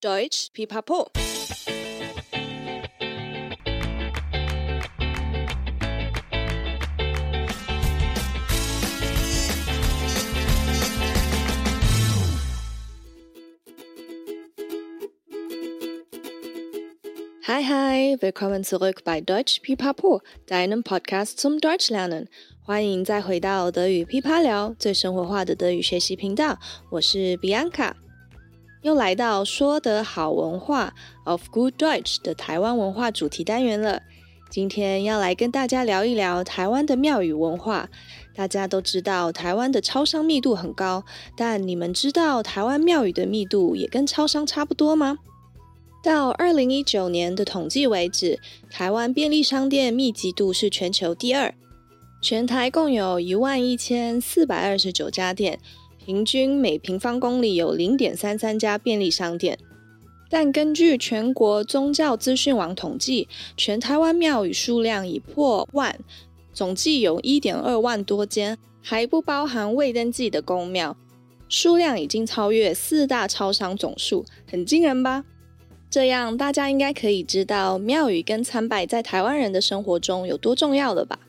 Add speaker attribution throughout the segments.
Speaker 1: Deutsch Pipapo. Hi, hi, willkommen zurück bei Deutsch Pipapo, deinem Podcast zum Deutschlernen。欢迎再回到德语噼啪聊，最生活化的德语学习频道。我是 Bianca， 又来到说得好文化 of Good Deutsch 的台湾文化主题单元了。今天要来跟大家聊一聊台湾的庙宇文化。大家都知道台湾的超商密度很高，但你们知道台湾庙宇的密度也跟超商差不多吗？到二零一九年的统计为止，台湾便利商店密集度是全球第二。全台共有一万一千四百二十九家店，平均每平方公里有零点三三家便利商店。但根据全国宗教资讯网统计，全台湾庙宇数量已破万，总计有一点二万多间，还不包含未登记的公庙，数量已经超越四大超商总数，很惊人吧？这样大家应该可以知道庙宇跟参拜在台湾人的生活中有多重要了吧？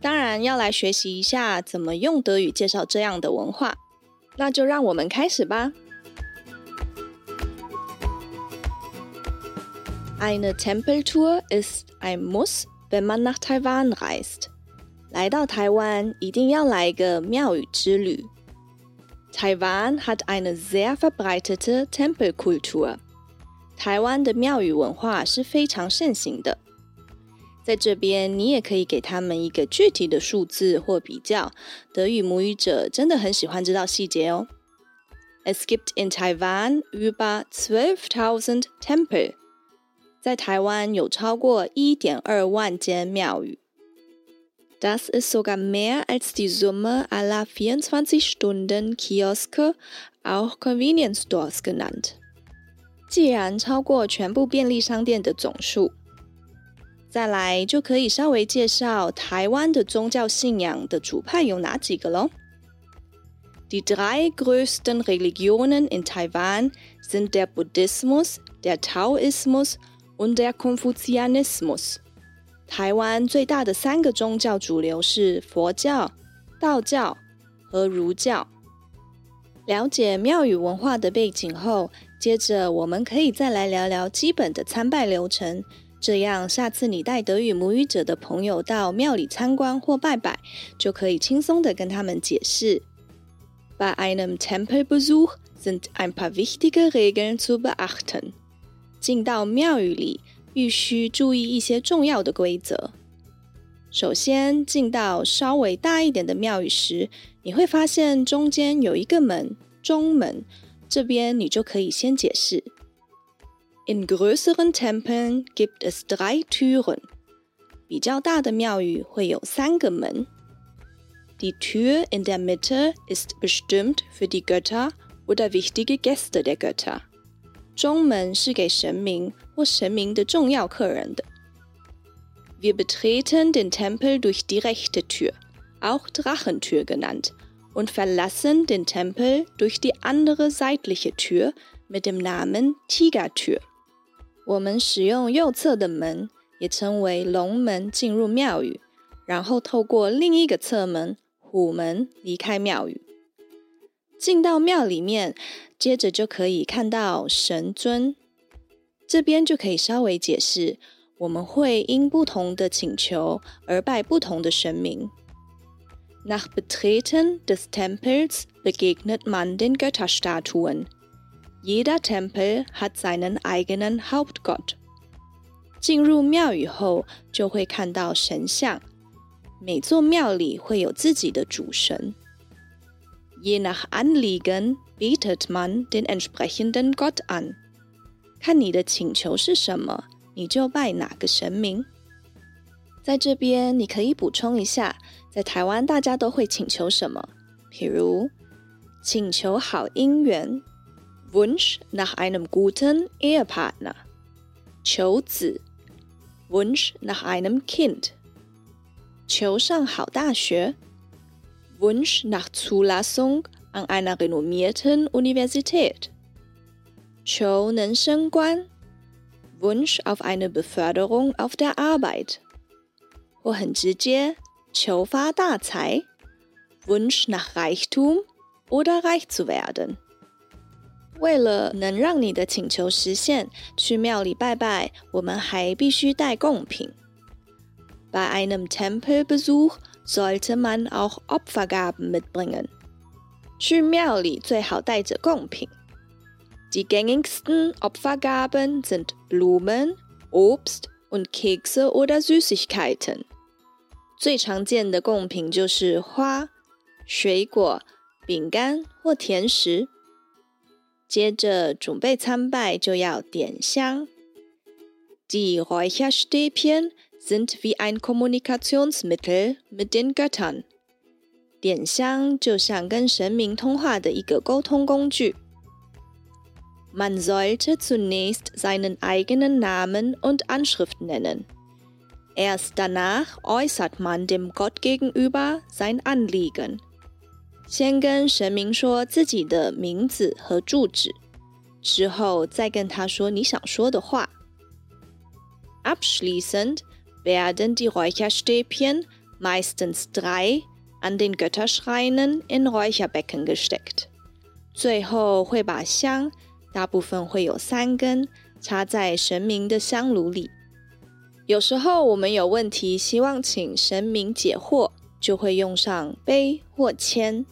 Speaker 1: 当然要来学习一下怎么用德语介绍这样的文化，那就让我们开始吧。Eine Tempeltour ist ein Muss, wenn man nach Taiwan reist。来到台湾一定要来一个庙宇之旅。Taiwan hat eine sehr verbreitete Tempelkultur。台湾的庙宇文化是非常盛行的， 在这边你也可以给他们一个具体的数字或比较。德语母语者真的很喜欢知道细节哦。Es gibt in Taiwan über zwölftausend Tempel。在台湾有超过一点二万间庙宇。Das ist sogar mehr als die Summe aller 24-Stunden-Kioske, auch Convenience Stores genannt。既然超过全部便利商店的总数，再来就可以稍微介绍台湾的宗教信仰的主派有哪几个喽。Die drei größten Religionen in Taiwan sind der Buddhismus, der Taoismus und der Konfuzianismus。台湾最大的三个宗教主流是佛教、道教和儒教。了解庙宇文化的背景后。接着，我们可以再来聊聊基本的参拜流程，这样下次你带德语母语者的朋友到庙里参观或拜拜，就可以轻松的跟他们解释。Bei einem Tempelbesuch sind ein paar wichtige Regeln zu beachten。进到庙宇里，必须注意一些重要的规则。首先，进到稍微大一点的庙宇时，你会发现中间有一个门，中门。这边你就可以先解释。In größeren Tempeln gibt es drei Türen。比较大的庙宇会有三个门。Die Tür in der Mitte ist bestimmt für die Götter oder wichtige Gäste der Götter。中门是给神明或神明的重要客人的。Wir betreten den Tempel durch die rechte Tür, auch Drachentür genannt und verlassen den Tempel durch die andere seitliche Tür mit dem Namen Tigertür。 我们使用右侧的门，也称为龙门，进入庙宇，然后透过另一个侧门虎门离开庙宇。进到庙里面，接着就可以看到神尊。这边就可以稍微解释，我们会因不同的请求而拜不同的神明。Nach Betreten des Tempels begegnet man den Götterstatuen. Jeder Tempel hat seinen eigenen Hauptgott. 进入庙宇后，就会看到神像。每座庙里会有自己的主神。Je nach Anliegen betet man den entsprechenden Gott an. 看你的请求是什么，你就拜哪个神明。在这边，你可以补充一下，在台湾大家都会请求什么？譬如请求好姻缘 ，Wunsch nach einem guten Ehepartner；求子，Wunsch nach einem Kind；求上好大学，Wunsch nach Zulassung an einer renommierten Universität。 求能升官，Wunsch auf eine Beförderung auf der Arbeit，或很直接，求发大财，Wunsch nach Reichtum oder reich zu werden。 为了能让你的请求实现，去庙里拜拜，我们还必须带贡品。Bei einem Tempelbesuch sollte man auch Opfergaben mitbringen。去庙里最好带着贡品。Die gängigsten Opfergaben sind Blumen, Obst und Kekse oder Süßigkeiten. 最常见的贡品就是花、水果、饼干或甜食。接着准备参拜就要点香。Die Räucherstäbchen sind wie ein Kommunikationsmittel mit den Göttern. 点香就像跟神明通话的一个沟通工具。Man sollte zunächst seinen eigenen Namen und Anschrift nennen. Erst danach äußert man dem Gott gegenüber sein Anliegen. 先跟神明说自己的名字和住址，之后再跟他说你想说的话。Abschließend werden die Räucherstäbchen, meistens drei, an den Götterschreinen in Räucherbecken gesteckt. 最后会把香大部分会有三根插在神明的香炉里。有时候我们有问题，希望请神明解惑，就会用上杯或签。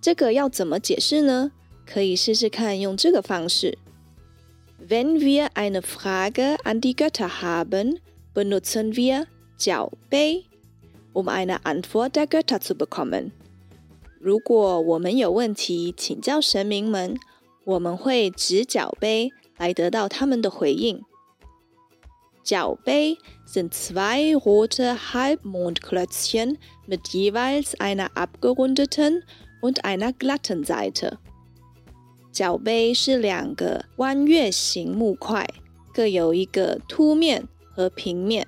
Speaker 1: 这个要怎么解释呢？可以试试看用这个方式：Wenn wir eine Frage an die Götter haben, benutzen wir 脚杯，um eine Antwort der Götter zu bekommen。如果我们有问题请教神明们。我们会指脚杯来得到他们的回应。脚杯 sind zwei rote Halbmondklötzchen mit jeweils einer abgerundeten und einer glatten Seite。脚杯是两个弯月形木块，各有一个凸面和平面。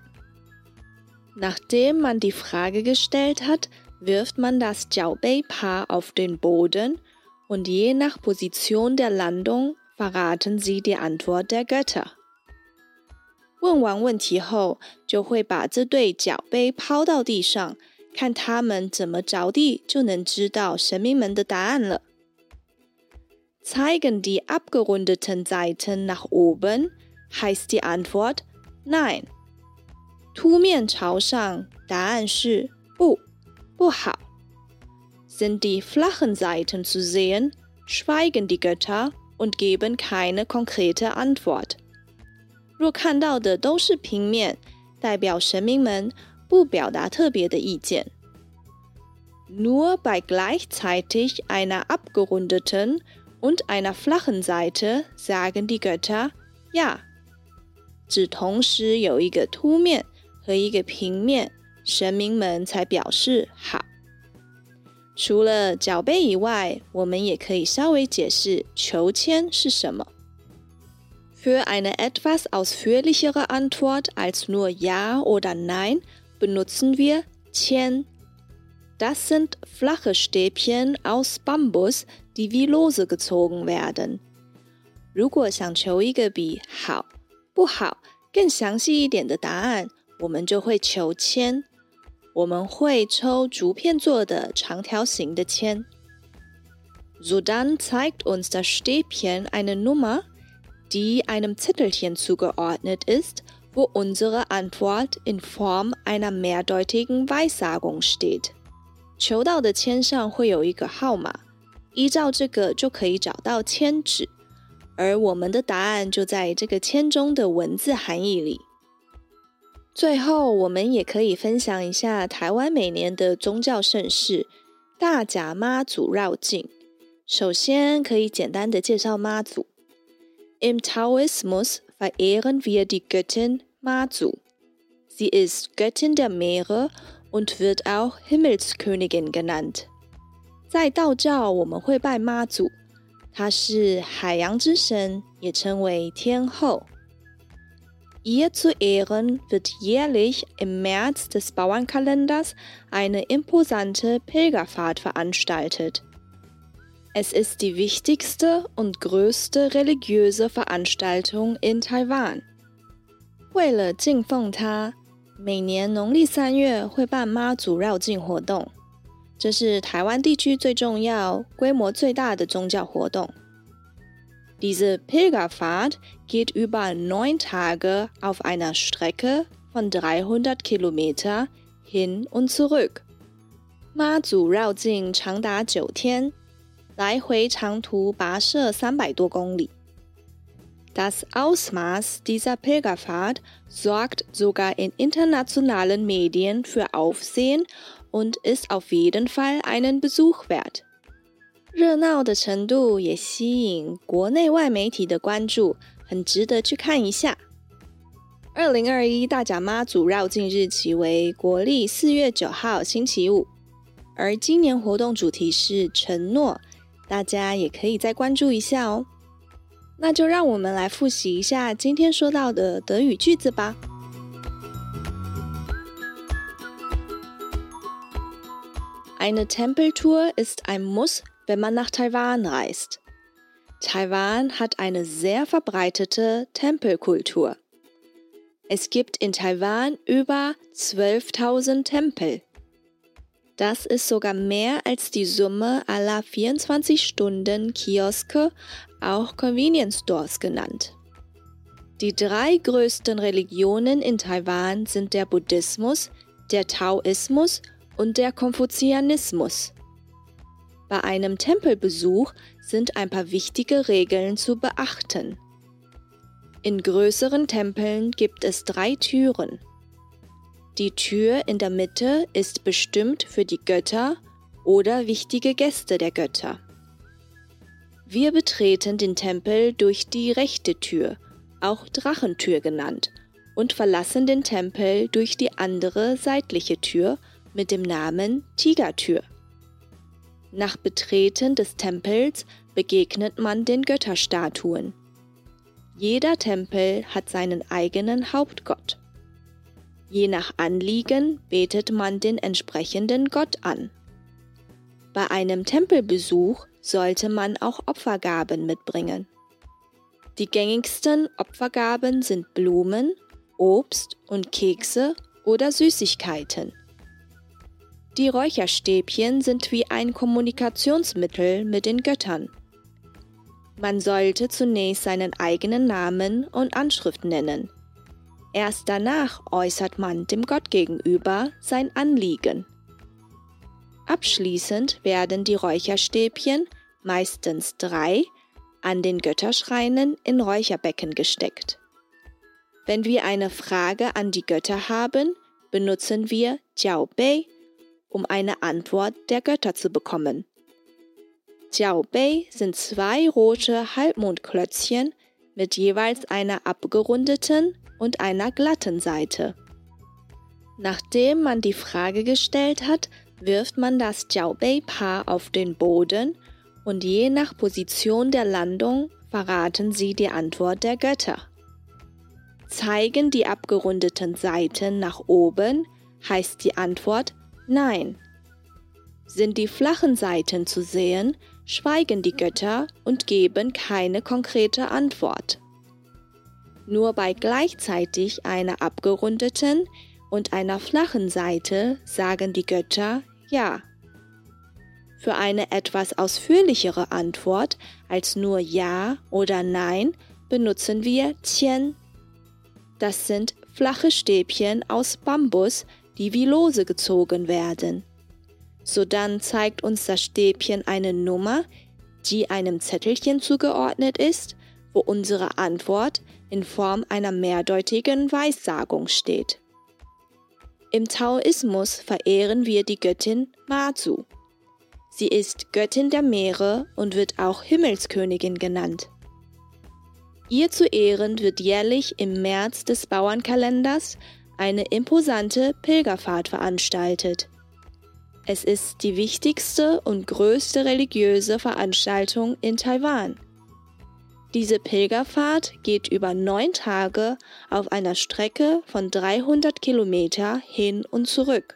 Speaker 1: Nachdem man die Frage gestellt hat, wirft man das Jiaobei-Paar auf den Boden und je nach Position der Landung verraten sie die Antwort der Götter。 问完问题后，就会把这对脚杯抛到地上，看他们怎么着地，就能知道神明们的答案了。Zeigen die abgerundeten Seiten nach oben, heißt die Antwort Nein。凸面朝上，答案是不，不好。Sind die flachen Seiten zu sehen, schweigen die Götter und geben keine konkrete Antwort. 若看到的都是平面，代表神明们不表达特别的意见。Nur bei gleichzeitig einer abgerundeten und einer flachen Seite sagen die Götter ja. 只同时有一个凸面和一个平面，神明们才表示好。除了脚背以外，我们也可以稍微解释求签是什么。Für eine etwas ausführlichere Antwort als nur Ja oder Nein benutzen wir 签。Das sind flache Stäbchen aus Bambus, die wie Lose gezogen werden. 如果想求一个比好、不好更详细一点的答案，我们就会求签。我们会抽竹片做的长条形的签。Sodann zeigt uns das Stäbchen eine Nummer, die einem Zettelchen zugeordnet ist, wo unsere Antwort in Form einer mehrdeutigen Weissagung steht. 求到的签上会有一个号码，依照这个就可以找到签纸，而我们的答案就在这个签中的文字含义里。最后，我们也可以分享一下台湾每年的宗教盛事——大甲妈祖绕境。首先，可以简单的介绍妈祖。Im Taoismus verehren wir die Göttin Mazu. Sie ist Göttin der Meere und wird auch Himmelskönigin genannt. 在道教，我们会拜妈祖，她是海洋之神，也称为天后。Ihr zu Ehren wird jährlich im März des Bauernkalenders eine imposante Pilgerfahrt veranstaltet. Es ist die wichtigste und größte religiöse Veranstaltung in Taiwan. 为了敬奉它，每年农历三月会办妈祖绕境活动，这是台湾地区最重要、规模最大的宗教活动。Diese Pilgerfahrt geht über neun Tage auf einer Strecke von 300 Kilometer hin und zurück. 妈祖绕境长达九天。 来回长途跋涉三百多公里。Das Ausmaß dieser Pilgerfahrt sorgt sogar in internationalen Medien für Aufsehen und ist auf jeden Fall einen Besuch wert. 热闹的程度也吸引国内外媒体的关注，很值得去看一下。二零二一大甲妈祖绕境日期为国历四月九号星期五，而今年活动主题是承诺。大家也可以再关注一下哦。那就让我们来复习一下今天说到的德语句子吧。Eine Tempeltour ist ein Muss, wenn man nach Taiwan reist. Taiwan hat eine sehr verbreitete Tempelkultur. Es gibt in Taiwan über 12.000 Tempel. Das ist sogar mehr als die Summe aller 24-Stunden-Kioske, auch Convenience Stores genannt. Die drei größten Religionen in Taiwan sind der Buddhismus, der Taoismus und der Konfuzianismus. Bei einem Tempelbesuch sind ein paar wichtige Regeln zu beachten. In größeren Tempeln gibt es drei Türen. Die Tür in der Mitte ist bestimmt für die Götter oder wichtige Gäste der Götter. Wir betreten den Tempel durch die rechte Tür, auch Drachentür genannt, und verlassen den Tempel durch die andere seitliche Tür mit dem Namen Tigertür. Nach Betreten des Tempels begegnet man den Götterstatuen. Jeder Tempel hat seinen eigenen Hauptgott. Je nach Anliegen betet man den entsprechenden Gott an. Bei einem Tempelbesuch sollte man auch Opfergaben mitbringen. Die gängigsten Opfergaben sind Blumen, Obst und Kekse oder Süßigkeiten. Die Räucherstäbchen sind wie ein Kommunikationsmittel mit den Göttern. Man sollte zunächst seinen eigenen Namen und Anschrift nennen, Erst danach äußert man dem Gott gegenüber sein Anliegen. Abschließend werden die Räucherstäbchen, meistens drei, an den Götterschreinen in Räucherbecken gesteckt. Wenn wir eine Frage an die Götter haben, benutzen wir Jiao Bei, um eine Antwort der Götter zu bekommen. Jiao Bei sind zwei rote Halbmondklötzchen mit jeweils einer abgerundeten und einer glatten Seite. Nachdem man die Frage gestellt hat, wirft man das Jiaobei-Paar auf den Boden und je nach Position der Landung verraten sie die Antwort der Götter. Zeigen die abgerundeten Seiten nach oben, heißt die Antwort Nein. Sind die flachen Seiten zu sehen, schweigen die Götter und geben keine konkrete Antwort. Nur bei gleichzeitig einer abgerundeten und einer flachen Seite sagen die Götter Ja. Für eine etwas ausführlichere Antwort als nur Ja oder Nein benutzen wir Qian. Das sind flache Stäbchen aus Bambus, die wie Lose gezogen werden. Sodann zeigt uns das Stäbchen eine Nummer, die einem Zettelchen zugeordnet ist, wo unsere Antwort in Form einer mehrdeutigen Weissagung steht. Im Taoismus verehren wir die Göttin Mazu. Sie ist Göttin der Meere und wird auch Himmelskönigin genannt. Ihr zu Ehren wird jährlich im März des Bauernkalenders eine imposante Pilgerfahrt veranstaltet. Es ist die wichtigste und größte religiöse Veranstaltung in Taiwan. Diese Pilgerfahrt geht über neun Tage auf einer Strecke von 300 Kilometer hin und zurück.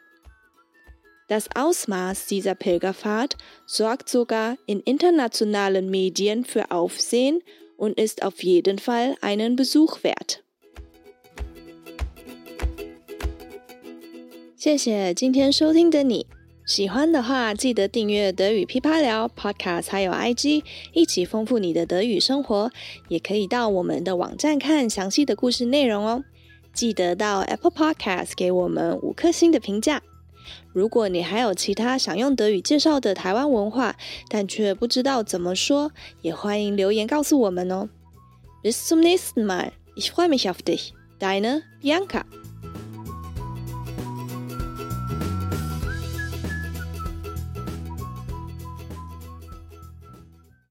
Speaker 1: Das Ausmaß dieser Pilgerfahrt sorgt sogar in internationalen Medien für Aufsehen und ist auf jeden Fall einen Besuch wert. 谢谢今天收听的你， 喜欢的话记得订阅德语噼啪聊 Podcast，还有 IG，一起丰富你的德语生活。也可以到我们的网站看详细的故事内容哦。记得到 Apple Podcast 给我们五颗星的评价。如果你还有其他想用德语介绍的台湾文化，但却不知道怎么说，也欢迎留言告诉我们哦。Bis zum nächsten Mal. Ich freue mich auf dich. Deine Bianca.